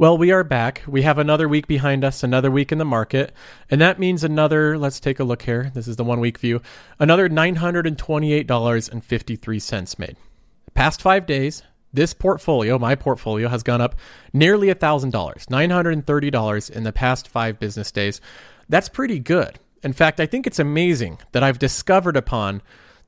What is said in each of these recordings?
Well, we are back. We have another week behind us, another week in the market. And that means another, let's take a look here. This is the one week view. Another $928.53 made. Past five days, this portfolio, my portfolio, has gone up nearly $1,000, $930 in the past five business days. That's pretty good. In fact, I think it's amazing that I've discovered upon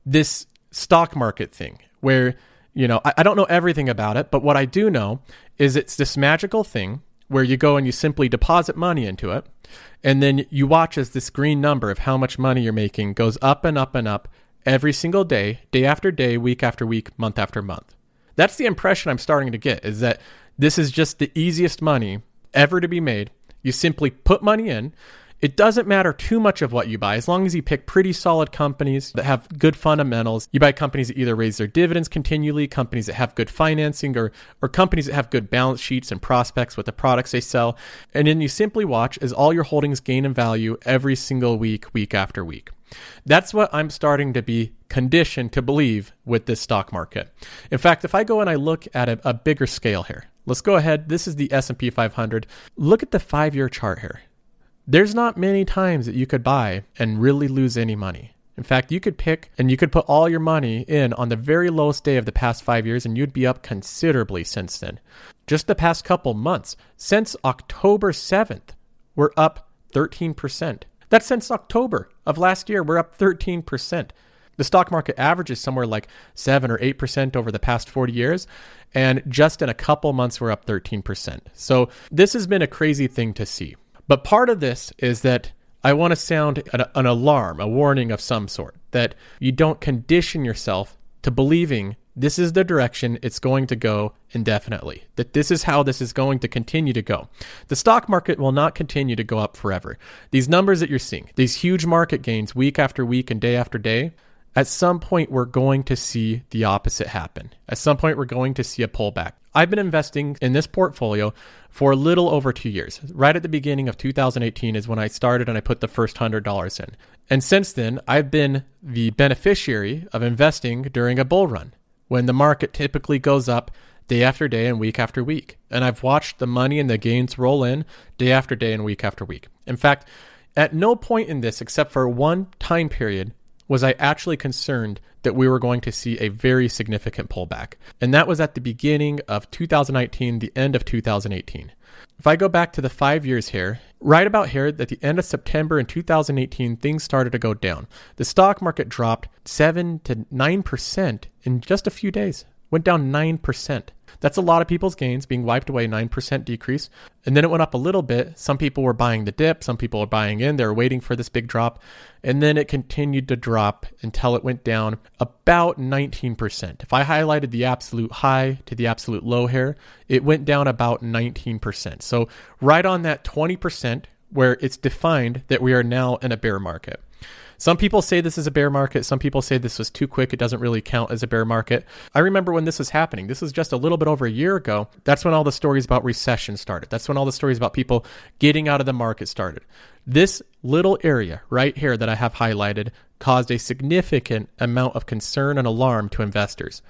this stock market thing where you know, I, I don't know everything about it, but what I do know is it's this magical thing where you go and you simply deposit money into it, and then you watch as this green number of how much money you're making goes up and up and up every single day, day after day, week after week, month after month. That's the impression I'm starting to get is that this is just the easiest money ever to be made. You simply put money in, it doesn't matter too much of what you buy as long as you pick pretty solid companies that have good fundamentals. You buy companies that either raise their dividends continually, companies that have good financing, or, or companies that have good balance sheets and prospects with the products they sell. And then you simply watch as all your holdings gain in value every single week, week after week. That's what I'm starting to be conditioned to believe with this stock market. In fact, if I go and I look at a, a bigger scale here, let's go ahead. This is the S&P 500. Look at the 5-year chart here. There's not many times that you could buy and really lose any money. In fact, you could pick and you could put all your money in on the very lowest day of the past five years, and you'd be up considerably since then. Just the past couple months, since October 7th, we're up 13%. That's since October of last year, we're up 13%. The stock market averages somewhere like 7 or 8% over the past 40 years, and just in a couple months, we're up 13%. So, this has been a crazy thing to see. But part of this is that I want to sound an, an, alarm, a warning of some sort, that you don't condition yourself to believing this is the direction it's going to go indefinitely, that this is how this is going to continue to go. The stock market will not continue to go up forever. These numbers that you're seeing, these huge market gains week after week and day after day, at some point we're going to see the opposite happen. At some point we're going to see a pullback. I've been investing in this portfolio for a little over two years. Right at the beginning of 2018 is when I started and I put the first $100 in. And since then, I've been the beneficiary of investing during a bull run when the market typically goes up day after day and week after week. And I've watched the money and the gains roll in day after day and week after week. In fact, at no point in this, except for one time period, was I actually concerned that we were going to see a very significant pullback. And that was at the beginning of 2019, the end of 2018. If I go back to the five years here, right about here, at the end of September in 2018, things started to go down. The stock market dropped 7 to 9% in just a few days, went down 9%. That's a lot of people's gains being wiped away, 9% decrease. And then it went up a little bit. Some people were buying the dip, some people are buying in, they're waiting for this big drop. And then it continued to drop until it went down about 19%. If I highlighted the absolute high to the absolute low here, it went down about 19%. So right on that 20% where it's defined that we are now in a bear market. Some people say this is a bear market. Some people say this was too quick. It doesn't really count as a bear market. I remember when this was happening. This was just a little bit over a year ago. That's when all the stories about recession started. That's when all the stories about people getting out of the market started. This little area right here that I have highlighted caused a significant amount of concern and alarm to investors.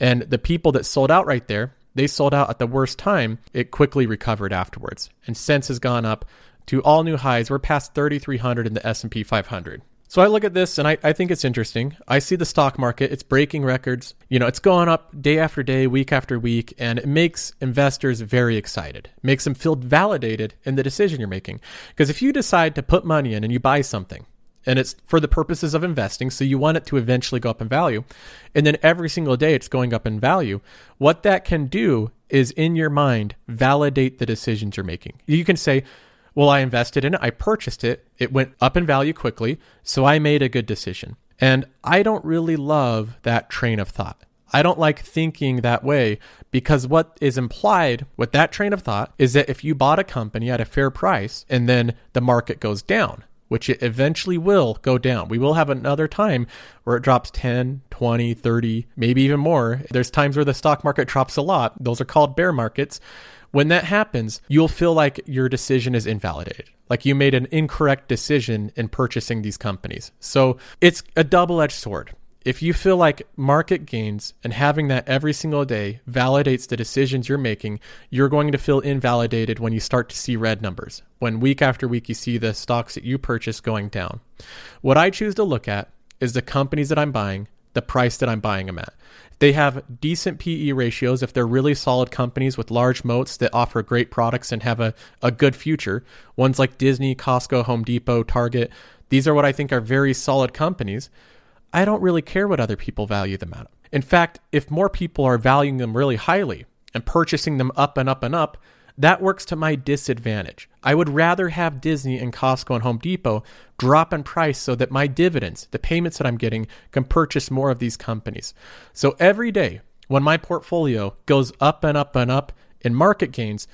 And the people that sold out right there, they sold out at the worst time. It quickly recovered afterwards. And since has gone up to all new highs. We're past 3,300 in the S&P 500. So I look at this and I, I think it's interesting. I see the stock market, it's breaking records. You know, it's going up day after day, week after week, and it makes investors very excited. It makes them feel validated in the decision you're making. Because if you decide to put money in and you buy something, and it's for the purposes of investing, so you want it to eventually go up in value, and then every single day it's going up in value, what that can do is in your mind validate the decisions you're making. You can say, well, I invested in it, I purchased it, it went up in value quickly, so I made a good decision. And I don't really love that train of thought. I don't like thinking that way because what is implied with that train of thought is that if you bought a company at a fair price and then the market goes down, which it eventually will go down. We will have another time where it drops 10, 20, 30, maybe even more. There's times where the stock market drops a lot. Those are called bear markets. When that happens, you'll feel like your decision is invalidated, like you made an incorrect decision in purchasing these companies. So it's a double edged sword. If you feel like market gains and having that every single day validates the decisions you're making, you're going to feel invalidated when you start to see red numbers, when week after week you see the stocks that you purchase going down. What I choose to look at is the companies that I'm buying, the price that I'm buying them at. They have decent PE ratios if they're really solid companies with large moats that offer great products and have a, a good future. Ones like Disney, Costco, Home Depot, Target, these are what I think are very solid companies. I don't really care what other people value them at. In fact, if more people are valuing them really highly and purchasing them up and up and up, that works to my disadvantage. I would rather have Disney and Costco and Home Depot drop in price so that my dividends, the payments that I'm getting, can purchase more of these companies. So every day when my portfolio goes up and up and up in market gains,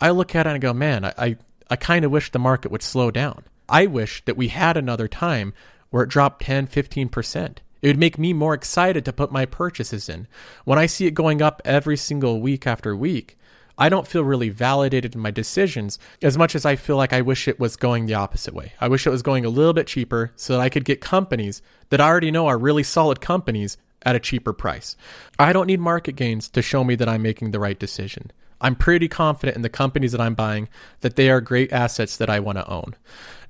I look at it and go, man, I, I, I kind of wish the market would slow down. I wish that we had another time where it dropped 10, 15%. It would make me more excited to put my purchases in. When I see it going up every single week after week, I don't feel really validated in my decisions as much as I feel like I wish it was going the opposite way. I wish it was going a little bit cheaper so that I could get companies that I already know are really solid companies at a cheaper price. I don't need market gains to show me that I'm making the right decision. I'm pretty confident in the companies that I'm buying that they are great assets that I want to own.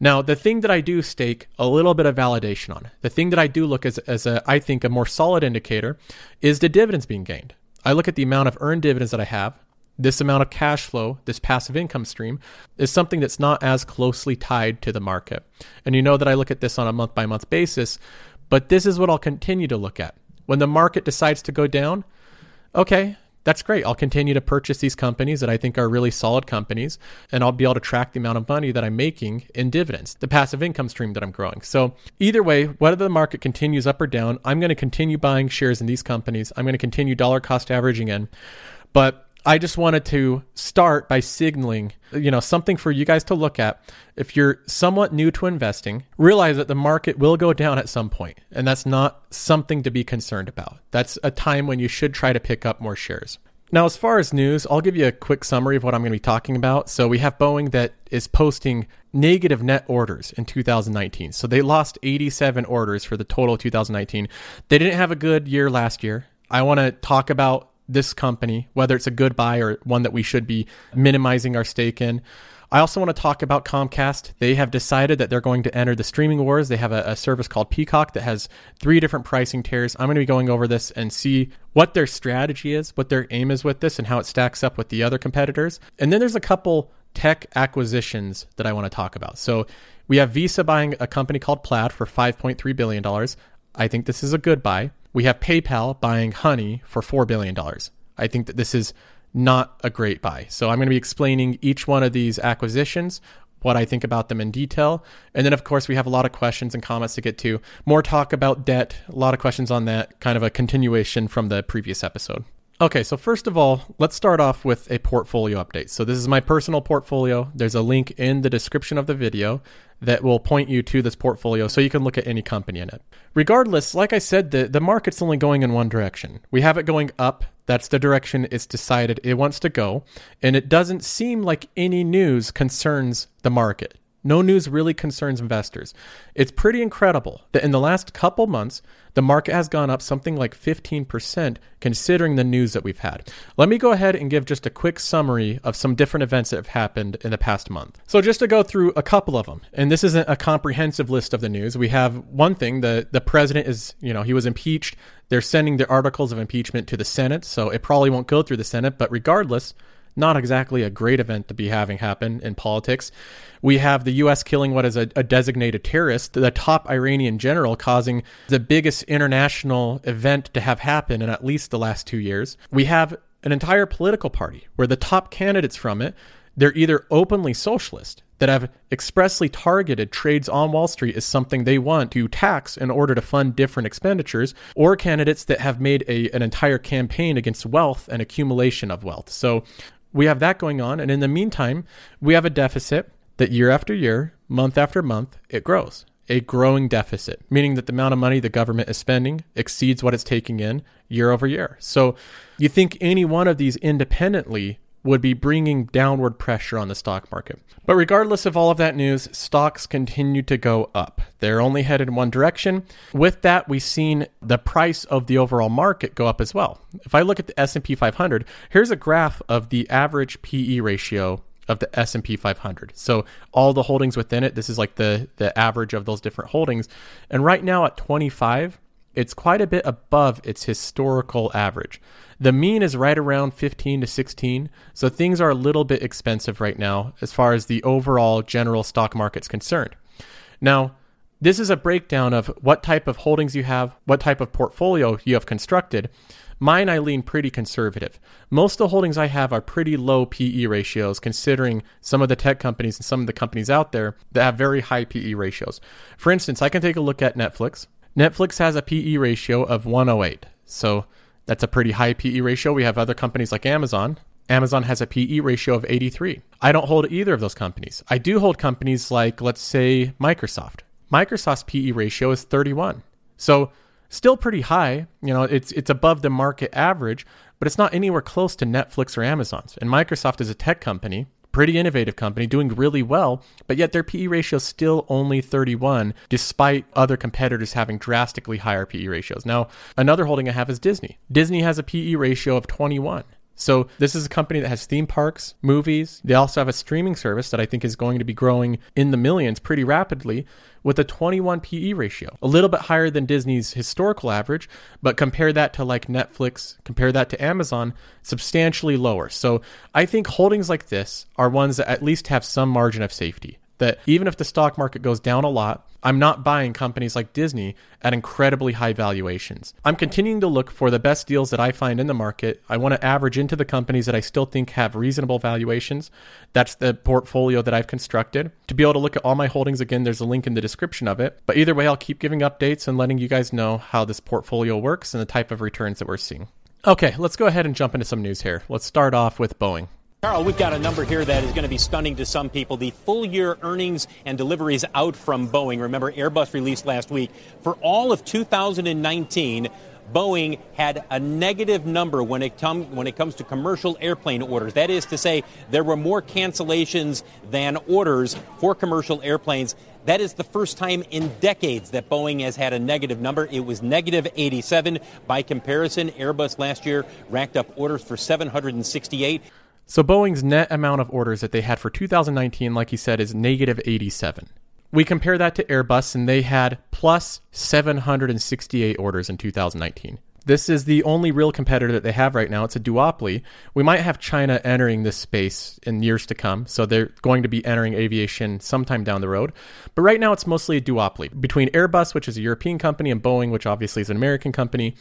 Now, the thing that I do stake a little bit of validation on, the thing that I do look as, as a, I think, a more solid indicator is the dividends being gained. I look at the amount of earned dividends that I have. This amount of cash flow, this passive income stream, is something that's not as closely tied to the market. And you know that I look at this on a month by month basis, but this is what I'll continue to look at. When the market decides to go down, okay, that's great. I'll continue to purchase these companies that I think are really solid companies, and I'll be able to track the amount of money that I'm making in dividends, the passive income stream that I'm growing. So, either way, whether the market continues up or down, I'm going to continue buying shares in these companies. I'm going to continue dollar cost averaging in. But I just wanted to start by signaling, you know, something for you guys to look at. If you're somewhat new to investing, realize that the market will go down at some point, and that's not something to be concerned about. That's a time when you should try to pick up more shares. Now, as far as news, I'll give you a quick summary of what I'm going to be talking about. So, we have Boeing that is posting negative net orders in 2019. So, they lost 87 orders for the total of 2019. They didn't have a good year last year. I want to talk about this company, whether it's a good buy or one that we should be minimizing our stake in. I also want to talk about Comcast. They have decided that they're going to enter the streaming wars. They have a, a, service called Peacock that has three different pricing tiers. I'm going to be going over this and see what their strategy is, what their aim is with this, and how it stacks up with the other competitors. And then there's a couple tech acquisitions that I want to talk about. So we have Visa buying a company called Plaid for $5.3 billion. I think this is a good buy we have PayPal buying Honey for $4 billion. I think that this is not a great buy. So I'm going to be explaining each one of these acquisitions, what I think about them in detail. And then, of course, we have a lot of questions and comments to get to. More talk about debt, a lot of questions on that, kind of a continuation from the previous episode. Okay, so first of all, let's start off with a portfolio update. So this is my personal portfolio. There's a link in the description of the video that will point you to this portfolio so you can look at any company in it. Regardless, like I said, the, the market's only going in one direction. We have it going up. That's the direction it's decided it wants to go. And it doesn't seem like any news concerns the market. No news really concerns investors. It's pretty incredible that in the last couple months, the market has gone up something like 15% considering the news that we've had. Let me go ahead and give just a quick summary of some different events that have happened in the past month. So, just to go through a couple of them, and this isn't a comprehensive list of the news, we have one thing the, the president is, you know, he was impeached. They're sending the articles of impeachment to the Senate, so it probably won't go through the Senate, but regardless, not exactly a great event to be having happen in politics. We have the U.S. killing what is a, a, designated terrorist, the top Iranian general, causing the biggest international event to have happened in at least the last two years. We have an entire political party where the top candidates from it, they're either openly socialist, that have expressly targeted trades on Wall Street as something they want to tax in order to fund different expenditures, or candidates that have made a, an entire campaign against wealth and accumulation of wealth. So we have that going on. And in the meantime, we have a deficit that year after year, month after month, it grows. A growing deficit, meaning that the amount of money the government is spending exceeds what it's taking in year over year. So you think any one of these independently would be bringing downward pressure on the stock market. But regardless of all of that news, stocks continue to go up. They're only headed in one direction. With that, we've seen the price of the overall market go up as well. If I look at the S&P 500, here's a graph of the average PE ratio of the S&P 500. So all the holdings within it, this is like the the average of those different holdings. And right now at 25, it's quite a bit above its historical average. The mean is right around 15 to 16, so things are a little bit expensive right now as far as the overall general stock market's concerned. Now, this is a breakdown of what type of holdings you have, what type of portfolio you have constructed. Mine, I lean pretty conservative. Most of the holdings I have are pretty low PE ratios, considering some of the tech companies and some of the companies out there that have very high PE ratios. For instance, I can take a look at Netflix. Netflix has a PE ratio of 108. So that's a pretty high PE ratio. We have other companies like Amazon. Amazon has a PE ratio of 83. I don't hold either of those companies. I do hold companies like, let's say, Microsoft. Microsoft's PE ratio is 31. So still pretty high. You know, it's it's above the market average, but it's not anywhere close to Netflix or Amazon's. And Microsoft is a tech company pretty innovative company doing really well, but yet their PE ratio is still only 31, despite other competitors having drastically higher PE ratios. Now, another holding I have is Disney. Disney has a PE ratio of 21. So this is a company that has theme parks, movies. They also have a streaming service that I think is going to be growing in the millions pretty rapidly with a 21 PE ratio, a little bit higher than Disney's historical average, but compare that to like Netflix, compare that to Amazon, substantially lower. So I think holdings like this are ones that at least have some margin of safety that even if the stock market goes down a lot, I'm not buying companies like Disney at incredibly high valuations. I'm continuing to look for the best deals that I find in the market. I want to average into the companies that I still think have reasonable valuations. That's the portfolio that I've constructed. To be able to look at all my holdings again, there's a link in the description of it. But either way, I'll keep giving updates and letting you guys know how this portfolio works and the type of returns that we're seeing. Okay, let's go ahead and jump into some news here. Let's start off with Boeing. Carl, we've got a number here that is going to be stunning to some people. The full year earnings and deliveries out from Boeing. Remember, Airbus released last week. For all of 2019, Boeing had a negative number when it, come, when it comes to commercial airplane orders. That is to say, there were more cancellations than orders for commercial airplanes. That is the first time in decades that Boeing has had a negative number. It was negative 87. By comparison, Airbus last year racked up orders for 768. So Boeing's net amount of orders that they had for 2019, like he said, is negative 87. We compare that to Airbus, and they had plus 768 orders in 2019. This is the only real competitor that they have right now. It's a duopoly. We might have China entering this space in years to come, so they're going to be entering aviation sometime down the road. But right now, it's mostly a duopoly between Airbus, which is a European company, and Boeing, which obviously is an American company.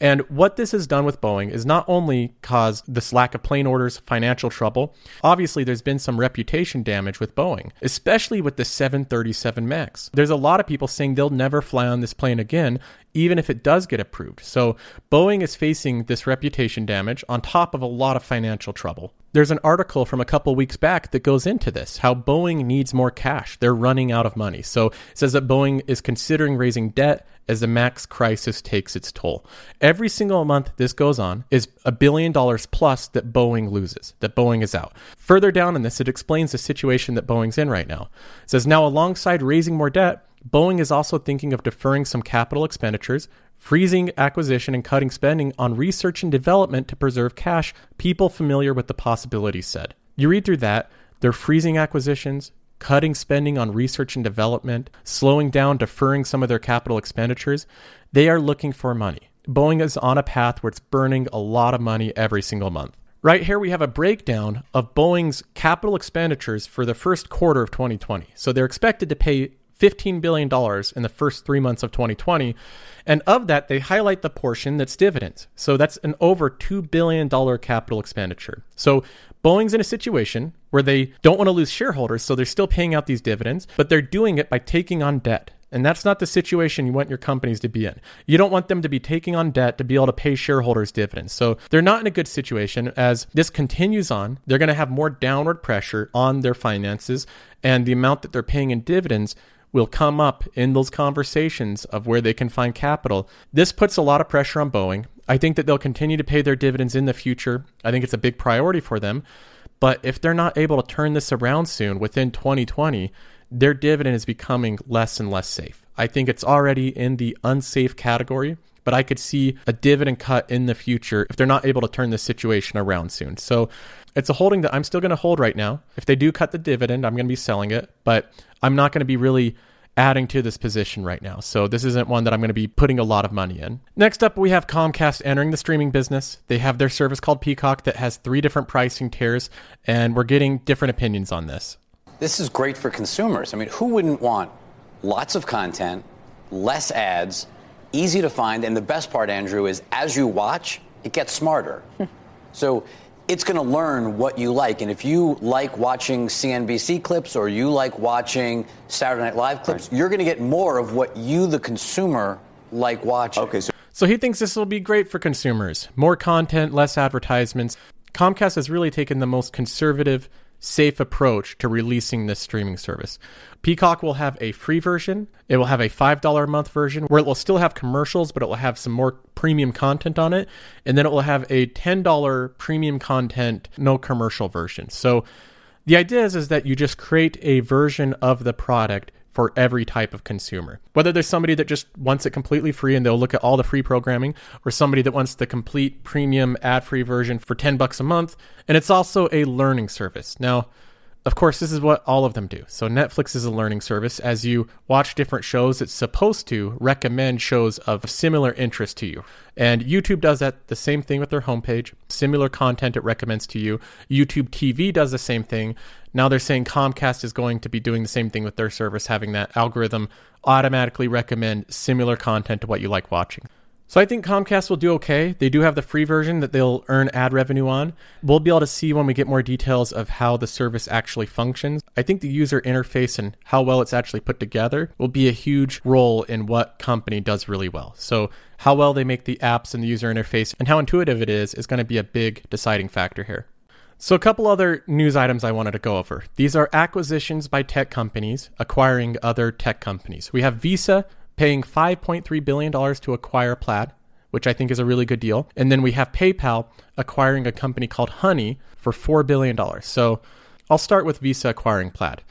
And what this has done with Boeing is not only caused this lack of plane orders, financial trouble, obviously there's been some reputation damage with Boeing, especially with the 737 MAX. There's a lot of people saying they'll never fly on this plane again, even if it does get approved. So Boeing is facing this reputation damage on top of a lot of financial trouble. There's an article from a couple weeks back that goes into this how Boeing needs more cash. They're running out of money. So it says that Boeing is considering raising debt as the max crisis takes its toll. Every single month this goes on is a billion dollars plus that Boeing loses, that Boeing is out. Further down in this, it explains the situation that Boeing's in right now. It says now, alongside raising more debt, Boeing is also thinking of deferring some capital expenditures, freezing acquisition, and cutting spending on research and development to preserve cash, people familiar with the possibilities said. You read through that, they're freezing acquisitions, cutting spending on research and development, slowing down, deferring some of their capital expenditures. They are looking for money. Boeing is on a path where it's burning a lot of money every single month. Right here, we have a breakdown of Boeing's capital expenditures for the first quarter of 2020. So they're expected to pay $15 billion in the first three months of 2020. And of that, they highlight the portion that's dividends. So that's an over $2 billion capital expenditure. So Boeing's in a situation where they don't want to lose shareholders, so they're still paying out these dividends, but they're doing it by taking on debt. And that's not the situation you want your companies to be in. You don't want them to be taking on debt to be able to pay shareholders dividends. So they're not in a good situation. As this continues on, they're going to have more downward pressure on their finances, and the amount that they're paying in dividends will come up in those conversations of where they can find capital. This puts a lot of pressure on Boeing. I think that they'll continue to pay their dividends in the future. I think it's a big priority for them. But if they're not able to turn this around soon within 2020, their dividend is becoming less and less safe. I think it's already in the unsafe category, but I could see a dividend cut in the future if they're not able to turn this situation around soon. So it's a holding that I'm still going to hold right now. If they do cut the dividend, I'm going to be selling it, but I'm not going to be really adding to this position right now. So this isn't one that I'm going to be putting a lot of money in. Next up, we have Comcast entering the streaming business. They have their service called Peacock that has three different pricing tiers, and we're getting different opinions on this. This is great for consumers. I mean, who wouldn't want lots of content, less ads, easy to find, and the best part, Andrew, is as you watch, it gets smarter. so it's going to learn what you like. And if you like watching CNBC clips or you like watching Saturday Night Live clips, right. you're going to get more of what you, the consumer, like watching. Okay. So-, so he thinks this will be great for consumers. More content, less advertisements. Comcast has really taken the most conservative safe approach to releasing this streaming service. Peacock will have a free version. It will have a $5 a month version where it will still have commercials, but it will have some more premium content on it. And then it will have a $10 premium content, no commercial version. So the idea is, is that you just create a version of the product for every type of consumer. Whether there's somebody that just wants it completely free and they'll look at all the free programming, or somebody that wants the complete premium ad free version for 10 bucks a month. And it's also a learning service. Now, of course, this is what all of them do. So, Netflix is a learning service. As you watch different shows, it's supposed to recommend shows of similar interest to you. And YouTube does that the same thing with their homepage. Similar content it recommends to you. YouTube TV does the same thing. Now they're saying Comcast is going to be doing the same thing with their service, having that algorithm automatically recommend similar content to what you like watching. So I think Comcast will do okay. They do have the free version that they'll earn ad revenue on. We'll be able to see when we get more details of how the service actually functions. I think the user interface and how well it's actually put together will be a huge role in what company does really well. So how well they make the apps and the user interface and how intuitive it is is going to be a big deciding factor here. So, a couple other news items I wanted to go over. These are acquisitions by tech companies acquiring other tech companies. We have Visa paying $5.3 billion to acquire Plaid, which I think is a really good deal. And then we have PayPal acquiring a company called Honey for $4 billion. So I'll start with Visa acquiring Plaid.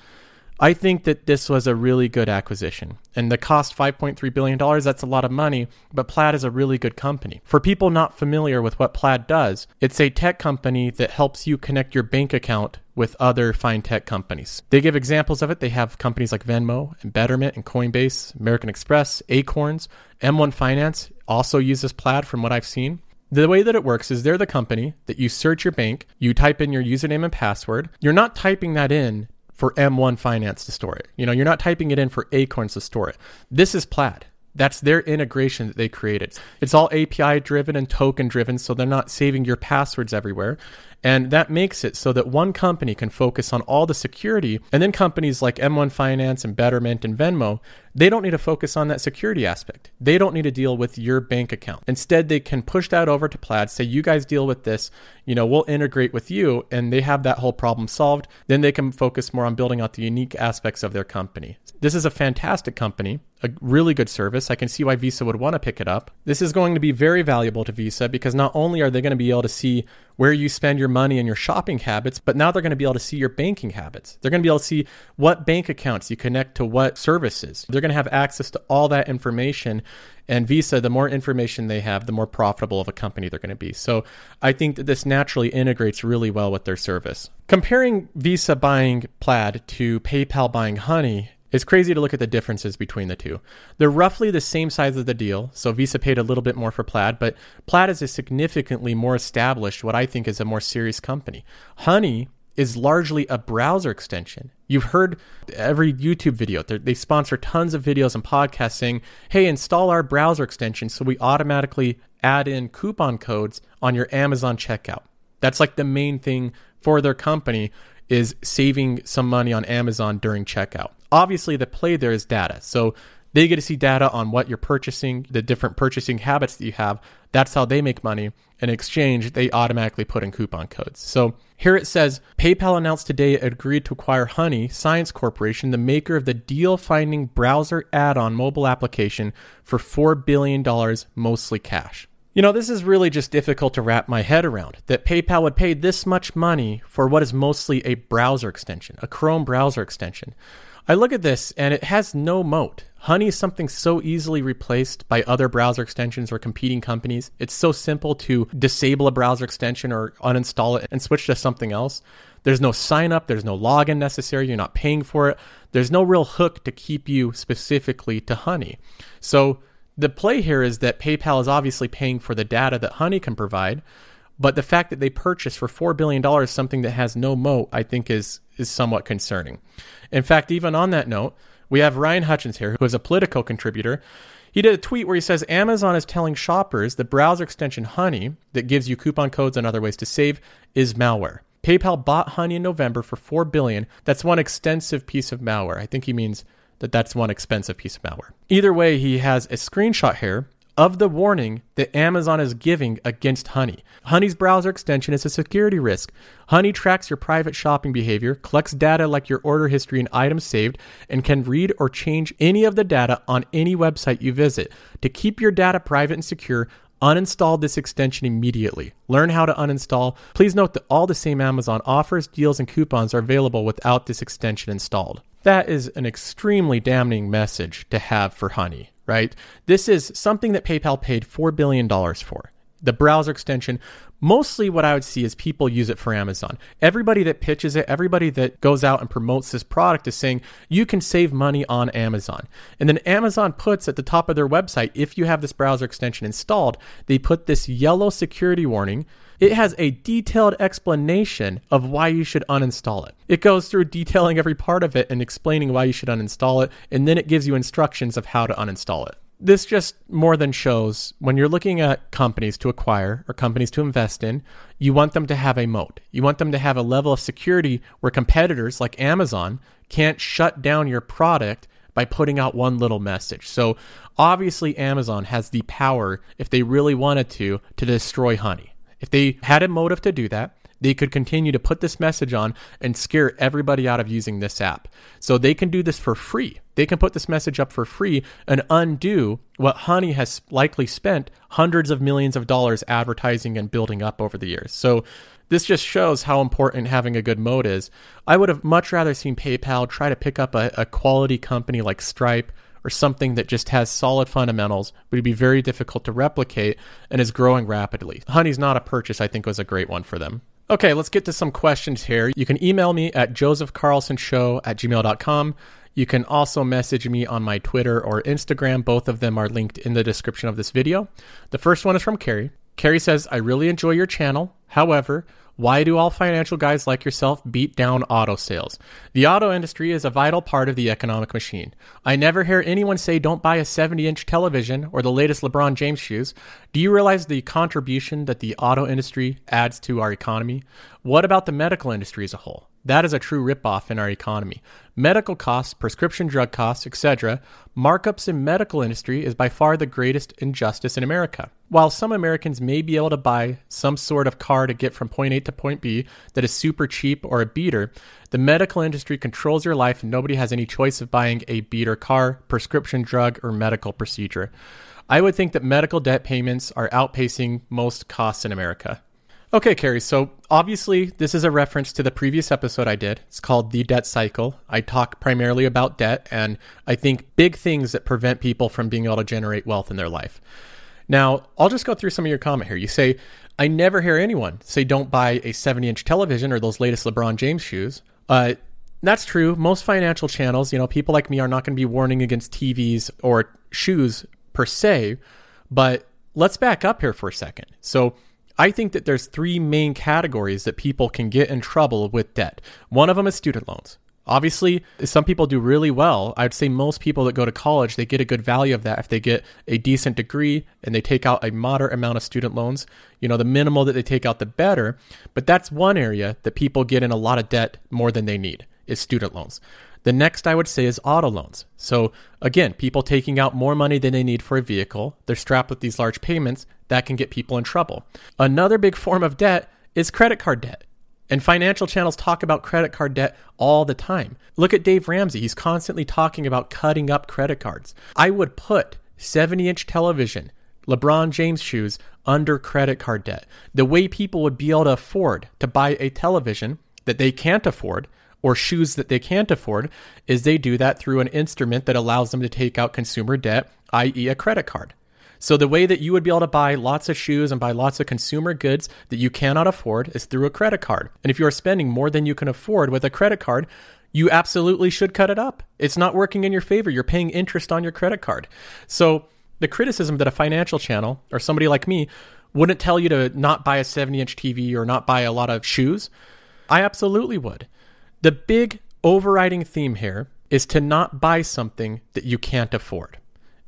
I think that this was a really good acquisition. And the cost $5.3 billion, that's a lot of money, but Plaid is a really good company. For people not familiar with what Plaid does, it's a tech company that helps you connect your bank account with other fintech companies. They give examples of it. They have companies like Venmo and Betterment and Coinbase, American Express, Acorns, M1 Finance also uses Plaid from what I've seen. The way that it works is they're the company that you search your bank, you type in your username and password. You're not typing that in for M1 Finance to store it. You know, you're not typing it in for Acorns to store it. This is Plaid. That's their integration that they created. It's all API driven and token driven, so they're not saving your passwords everywhere. And that makes it so that one company can focus on all the security, and then companies like M1 Finance and Betterment and Venmo, they don't need to focus on that security aspect. They don't need to deal with your bank account. Instead, they can push that over to Plaid, say, you guys deal with this, you know, we'll integrate with you, and they have that whole problem solved. Then they can focus more on building out the unique aspects of their company. This is a fantastic company, a really good service. I can see why Visa would want to pick it up. This is going to be very valuable to Visa because not only are they going to be able to see where you spend your money and your shopping habits, but now they're going to be able to see your banking habits. They're going to be able to see what bank accounts you connect to what services. They're going to have access to all that information. And Visa, the more information they have, the more profitable of a company they're going to be. So I think that this naturally integrates really well with their service. Comparing Visa buying Plaid to PayPal buying Honey it's crazy to look at the differences between the two. They're roughly the same size of the deal, so Visa paid a little bit more for Plaid, but Plaid is a significantly more established, what I think is a more serious company. Honey is largely a browser extension. You've heard every YouTube video, they sponsor tons of videos and podcasts saying, hey, install our browser extension so we automatically add in coupon codes on your Amazon checkout. That's like the main thing for their company is saving some money on Amazon during checkout. Obviously, the play there is data. So They get to see data on what you're purchasing, the different purchasing habits that you have. That's how they make money. In exchange, they automatically put in coupon codes. So here it says PayPal announced today it agreed to acquire Honey Science Corporation, the maker of the deal finding browser add on mobile application, for $4 billion, mostly cash. You know, this is really just difficult to wrap my head around that PayPal would pay this much money for what is mostly a browser extension, a Chrome browser extension. I look at this and it has no moat. Honey is something so easily replaced by other browser extensions or competing companies. It's so simple to disable a browser extension or uninstall it and switch to something else. There's no sign up, there's no login necessary, you're not paying for it. There's no real hook to keep you specifically to Honey. So the play here is that PayPal is obviously paying for the data that Honey can provide, but the fact that they purchased for $4 billion something that has no moat, I think is is somewhat concerning. In fact, even on that note, we have Ryan Hutchins here, who is a Politico contributor. He did a tweet where he says Amazon is telling shoppers the browser extension Honey that gives you coupon codes and other ways to save is malware. PayPal bought Honey in November for 4 billion. That's one extensive piece of malware. I think he means that that's one expensive piece of malware. Either way, he has a screenshot here of the warning that Amazon is giving against Honey. Honey's browser extension is a security risk. Honey tracks your private shopping behavior, collects data like your order history and items saved, and can read or change any of the data on any website you visit. To keep your data private and secure, uninstall this extension immediately. Learn how to uninstall. Please note that all the same Amazon offers, deals, and coupons are available without this extension installed. That is an extremely damning message to have for Honey right? This is something that PayPal paid $4 billion for. The browser extension, mostly what I would see is people use it for Amazon. Everybody that pitches it, everybody that goes out and promotes this product is saying you can save money on Amazon. And then Amazon puts at the top of their website, if you have this browser extension installed, they put this yellow security warning it has a detailed explanation of why you should uninstall it. It goes through detailing every part of it and explaining why you should uninstall it, and then it gives you instructions of how to uninstall it. This just more than shows when you're looking at companies to acquire or companies to invest in, you want them to have a moat. You want them to have a level of security where competitors like Amazon can't shut down your product by putting out one little message. So obviously, Amazon has the power, if they really wanted to, to destroy honey. If they had a motive to do that, they could continue to put this message on and scare everybody out of using this app. So they can do this for free. They can put this message up for free and undo what Honey has likely spent hundreds of millions of dollars advertising and building up over the years. So this just shows how important having a good moat is. I would have much rather seen PayPal try to pick up a, a quality company like Stripe or something that just has solid fundamentals would be very difficult to replicate and is growing rapidly. Honey's not a purchase, I think was a great one for them. Okay, let's get to some questions here. You can email me at josephcarlsonshow at gmail.com. You can also message me on my Twitter or Instagram. Both of them are linked in the description of this video. The first one is from Carrie. Carrie says, I really enjoy your channel. However, why do all financial guys like yourself beat down auto sales? The auto industry is a vital part of the economic machine. I never hear anyone say don't buy a 70 inch television or the latest LeBron James shoes. Do you realize the contribution that the auto industry adds to our economy? What about the medical industry as a whole? That is a true ripoff in our economy. Medical costs, prescription drug costs, etc., markups in medical industry is by far the greatest injustice in America. While some Americans may be able to buy some sort of car to get from point A to point B that is super cheap or a beater, the medical industry controls your life and nobody has any choice of buying a beater car, prescription drug, or medical procedure. I would think that medical debt payments are outpacing most costs in America. Okay, Carrie. So obviously, this is a reference to the previous episode I did. It's called The Debt Cycle. I talk primarily about debt and I think big things that prevent people from being able to generate wealth in their life. Now, I'll just go through some of your comment here. You say, I never hear anyone say don't buy a 70 inch television or those latest LeBron James shoes. Uh, that's true. Most financial channels, you know, people like me are not going to be warning against TVs or shoes per se, but let's back up here for a second. So, I think that there's three main categories that people can get in trouble with debt. One of them is student loans. Obviously, some people do really well. I'd say most people that go to college, they get a good value of that if they get a decent degree and they take out a moderate amount of student loans. You know, the minimal that they take out, the better. But that's one area that people get in a lot of debt more than they need is student loans. The next I would say is auto loans. So again, people taking out more money than they need for a vehicle, they're strapped with these large payments that can get people in trouble. Another big form of debt is credit card debt. And financial channels talk about credit card debt all the time. Look at Dave Ramsey. He's constantly talking about cutting up credit cards. I would put 70 inch television, LeBron James shoes under credit card debt. The way people would be able to afford to buy a television that they can't afford or shoes that they can't afford is they do that through an instrument that allows them to take out consumer debt, i.e., a credit card. So the way that you would be able to buy lots of shoes and buy lots of consumer goods that you cannot afford is through a credit card. And if you are spending more than you can afford with a credit card, you absolutely should cut it up. It's not working in your favor. You're paying interest on your credit card. So the criticism that a financial channel or somebody like me wouldn't tell you to not buy a 70 inch TV or not buy a lot of shoes, I absolutely would. The big overriding theme here is to not buy something that you can't afford.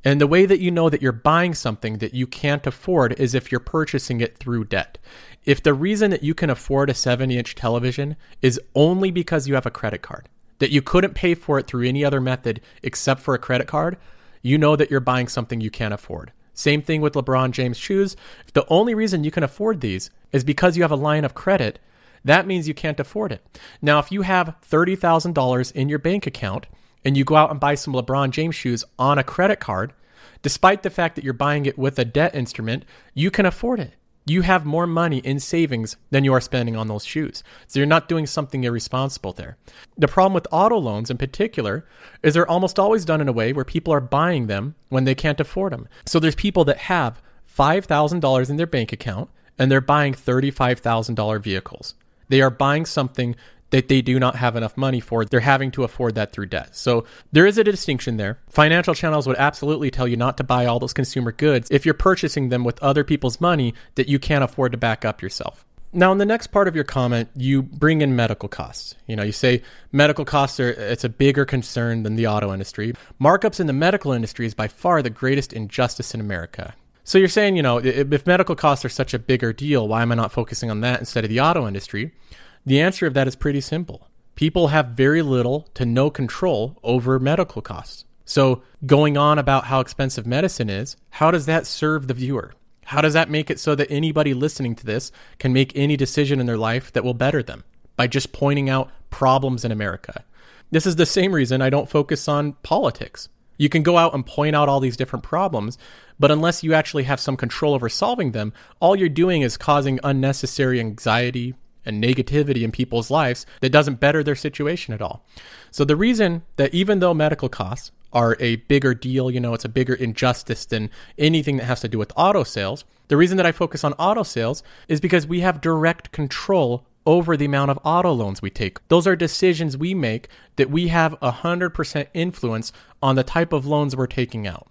And the way that you know that you're buying something that you can't afford is if you're purchasing it through debt. If the reason that you can afford a 70 inch television is only because you have a credit card, that you couldn't pay for it through any other method except for a credit card, you know that you're buying something you can't afford. Same thing with LeBron James shoes. If the only reason you can afford these is because you have a line of credit, that means you can't afford it. Now, if you have $30,000 in your bank account and you go out and buy some LeBron James shoes on a credit card, despite the fact that you're buying it with a debt instrument, you can afford it. You have more money in savings than you are spending on those shoes. So you're not doing something irresponsible there. The problem with auto loans in particular is they're almost always done in a way where people are buying them when they can't afford them. So there's people that have $5,000 in their bank account and they're buying $35,000 vehicles. They are buying something that they do not have enough money for. They're having to afford that through debt. So there is a distinction there. Financial channels would absolutely tell you not to buy all those consumer goods if you're purchasing them with other people's money that you can't afford to back up yourself. Now, in the next part of your comment, you bring in medical costs. You know, you say medical costs are it's a bigger concern than the auto industry. Markups in the medical industry is by far the greatest injustice in America. So you're saying, you know, if medical costs are such a bigger deal, why am I not focusing on that instead of the auto industry? The answer of that is pretty simple. People have very little to no control over medical costs. So going on about how expensive medicine is, how does that serve the viewer? How does that make it so that anybody listening to this can make any decision in their life that will better them by just pointing out problems in America? This is the same reason I don't focus on politics. You can go out and point out all these different problems, but unless you actually have some control over solving them, all you're doing is causing unnecessary anxiety and negativity in people's lives that doesn't better their situation at all. So the reason that even though medical costs are a bigger deal, you know, it's a bigger injustice than anything that has to do with auto sales. The reason that I focus on auto sales is because we have direct control over the amount of auto loans we take. Those are decisions we make that we have 100% influence on the type of loans we're taking out.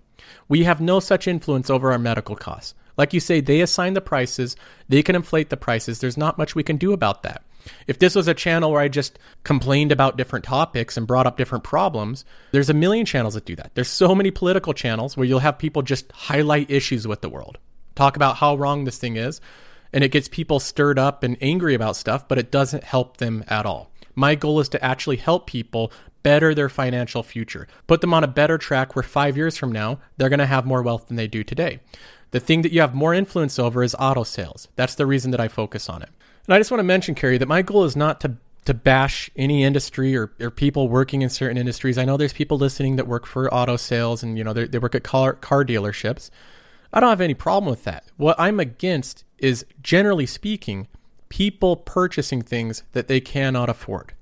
We have no such influence over our medical costs. Like you say, they assign the prices, they can inflate the prices. There's not much we can do about that. If this was a channel where I just complained about different topics and brought up different problems, there's a million channels that do that. There's so many political channels where you'll have people just highlight issues with the world, talk about how wrong this thing is, and it gets people stirred up and angry about stuff, but it doesn't help them at all. My goal is to actually help people better their financial future, put them on a better track where five years from now, they're going to have more wealth than they do today. The thing that you have more influence over is auto sales. That's the reason that I focus on it. And I just want to mention, Carrie, that my goal is not to to bash any industry or, or people working in certain industries. I know there's people listening that work for auto sales and you know they work at car, car dealerships. I don't have any problem with that. What I'm against is generally speaking, people purchasing things that they cannot afford.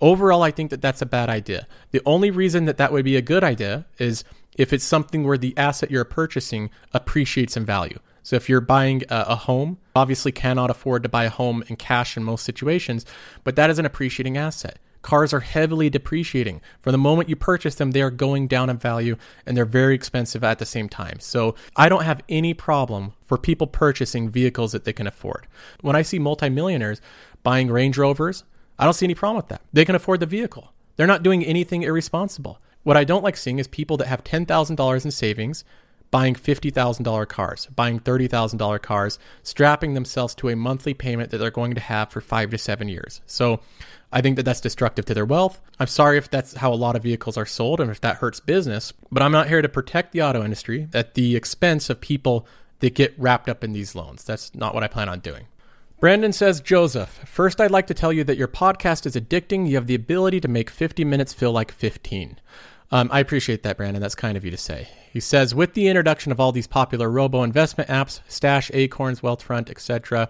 Overall, I think that that's a bad idea. The only reason that that would be a good idea is if it's something where the asset you're purchasing appreciates in value. So if you're buying a, home, obviously cannot afford to buy a home in cash in most situations, but that is an appreciating asset. Cars are heavily depreciating. From the moment you purchase them, they are going down in value and they're very expensive at the same time. So I don't have any problem for people purchasing vehicles that they can afford. When I see multimillionaires buying Range Rovers, I don't see any problem with that. They can afford the vehicle. They're not doing anything irresponsible. What I don't like seeing is people that have $10,000 in savings buying $50,000 cars, buying $30,000 cars, strapping themselves to a monthly payment that they're going to have for five to seven years. So I think that that's destructive to their wealth. I'm sorry if that's how a lot of vehicles are sold and if that hurts business, but I'm not here to protect the auto industry at the expense of people that get wrapped up in these loans. That's not what I plan on doing. Brandon says, Joseph, first I'd like to tell you that your podcast is addicting. You have the ability to make 50 minutes feel like 15. Um, I appreciate that, Brandon. That's kind of you to say. He says, with the introduction of all these popular robo investment apps, Stash, Acorns, Wealthfront, etc.,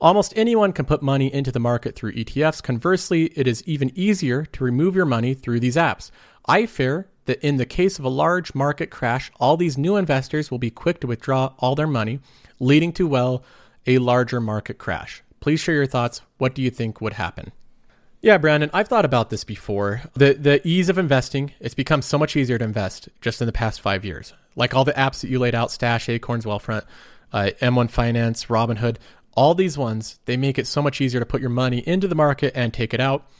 almost anyone can put money into the market through ETFs. Conversely, it is even easier to remove your money through these apps. I fear that in the case of a large market crash, all these new investors will be quick to withdraw all their money, leading to, well, a larger market crash. Please share your thoughts. What do you think would happen? Yeah, Brandon, I've thought about this before. The the ease of investing, it's become so much easier to invest just in the past five years. Like all the apps that you laid out, Stash, Acorns, Wealthfront, uh, M1 Finance, Robinhood, all these ones, they make it so much easier to put your money into the market and take it out.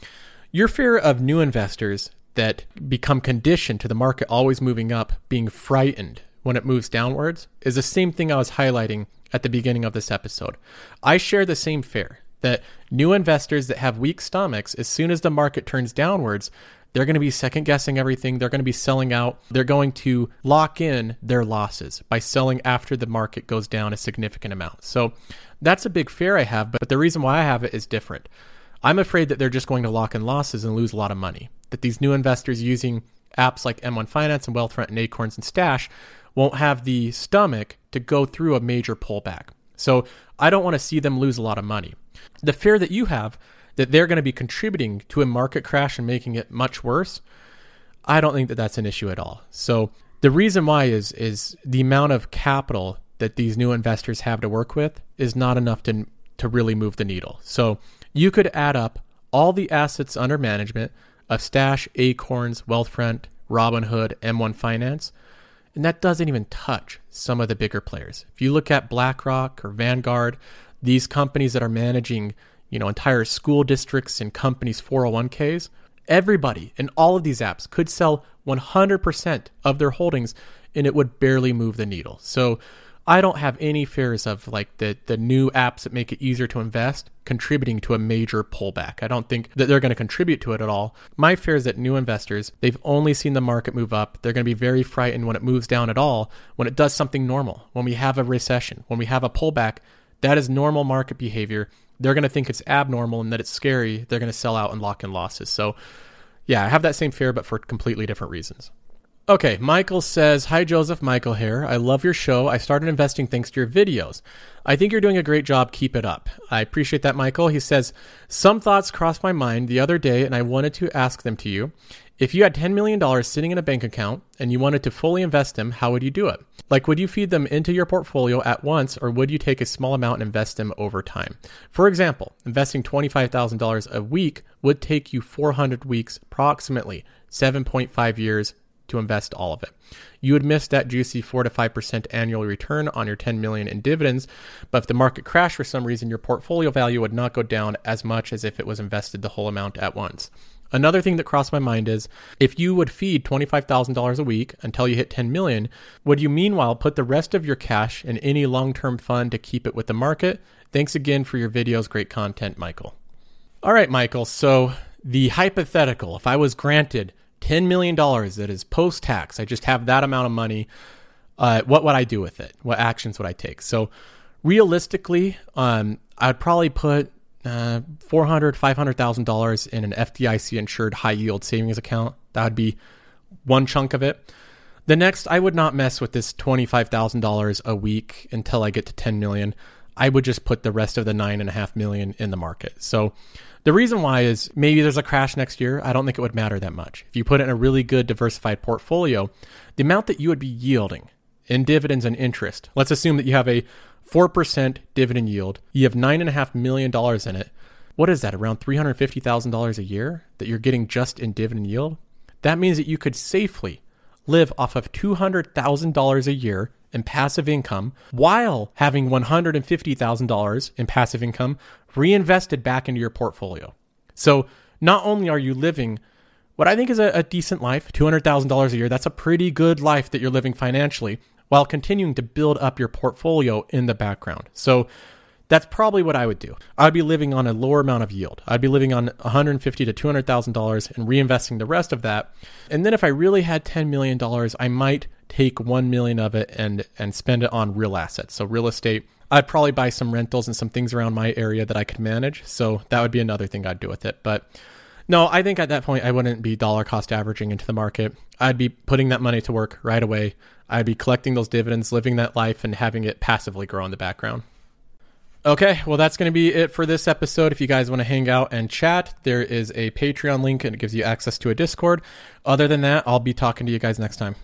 Your fear of new investors that become conditioned to the market always moving up, being frightened when it moves downwards, is the same thing I was highlighting at the beginning of this episode. I share the same fear that new investors that have weak stomachs, as soon as the market turns downwards, they're going to be second guessing everything. They're going to be selling out. They're going to lock in their losses by selling after the market goes down a significant amount. So that's a big fear I have, but the reason why I have it is different. I'm afraid that they're just going to lock in losses and lose a lot of money. That these new investors using apps like M1 Finance and Wealthfront and Acorns and Stash won't have the stomach to go through a major pullback. So I don't want to see them lose a lot of money. The fear that you have that they're going to be contributing to a market crash and making it much worse, I don't think that that's an issue at all. So the reason why is is the amount of capital that these new investors have to work with is not enough to to really move the needle. So you could add up all the assets under management of Stash, Acorns, Wealthfront, Robinhood, M1 Finance and that doesn't even touch some of the bigger players. If you look at BlackRock or Vanguard, these companies that are managing, you know, entire school districts and companies 401ks, everybody in all of these apps could sell 100% of their holdings and it would barely move the needle. So I don't have any fears of like the the new apps that make it easier to invest contributing to a major pullback. I don't think that they're going to contribute to it at all. My fear is that new investors, they've only seen the market move up. They're going to be very frightened when it moves down at all, when it does something normal, when we have a recession, when we have a pullback. That is normal market behavior. They're going to think it's abnormal and that it's scary. They're going to sell out and lock in losses. So, yeah, I have that same fear, but for completely different reasons. Okay, Michael says, Hi, Joseph. Michael here. I love your show. I started investing thanks to your videos. I think you're doing a great job. Keep it up. I appreciate that, Michael. He says, Some thoughts crossed my mind the other day, and I wanted to ask them to you. If you had $10 million sitting in a bank account and you wanted to fully invest them, how would you do it? Like, would you feed them into your portfolio at once, or would you take a small amount and invest them over time? For example, investing $25,000 a week would take you 400 weeks, approximately 7.5 years to invest all of it. You would miss that juicy 4 to 5% annual return on your 10 million in dividends, but if the market crashed for some reason, your portfolio value would not go down as much as if it was invested the whole amount at once. Another thing that crossed my mind is if you would feed $25,000 a week until you hit 10 million, would you meanwhile put the rest of your cash in any long-term fund to keep it with the market? Thanks again for your videos, great content, Michael. All right, Michael. So the hypothetical, if I was granted $10 million that is post tax, I just have that amount of money. Uh, what would I do with it? What actions would I take? So, realistically, um, I'd probably put uh, $400,000, $500,000 in an FDIC insured high yield savings account. That would be one chunk of it. The next, I would not mess with this $25,000 a week until I get to 10 million. I would just put the rest of the nine and a half million in the market. So the reason why is maybe there's a crash next year. I don't think it would matter that much. If you put it in a really good diversified portfolio, the amount that you would be yielding in dividends and interest, let's assume that you have a 4% dividend yield, you have $9.5 million in it. What is that, around $350,000 a year that you're getting just in dividend yield? That means that you could safely live off of $200,000 a year in passive income while having $150,000 in passive income reinvested back into your portfolio. So not only are you living what I think is a, a decent life, $200,000 a year, that's a pretty good life that you're living financially, while continuing to build up your portfolio in the background. So that's probably what I would do. I'd be living on a lower amount of yield. I'd be living on 150 to 200 thousand dollars and reinvesting the rest of that. And then if I really had 10 million dollars, I might take 1 million of it and and spend it on real assets. So real estate. I'd probably buy some rentals and some things around my area that I could manage. So that would be another thing I'd do with it. But no, I think at that point I wouldn't be dollar cost averaging into the market. I'd be putting that money to work right away. I'd be collecting those dividends, living that life, and having it passively grow in the background. Okay, well, that's going to be it for this episode. If you guys want to hang out and chat, there is a Patreon link and it gives you access to a Discord. Other than that, I'll be talking to you guys next time.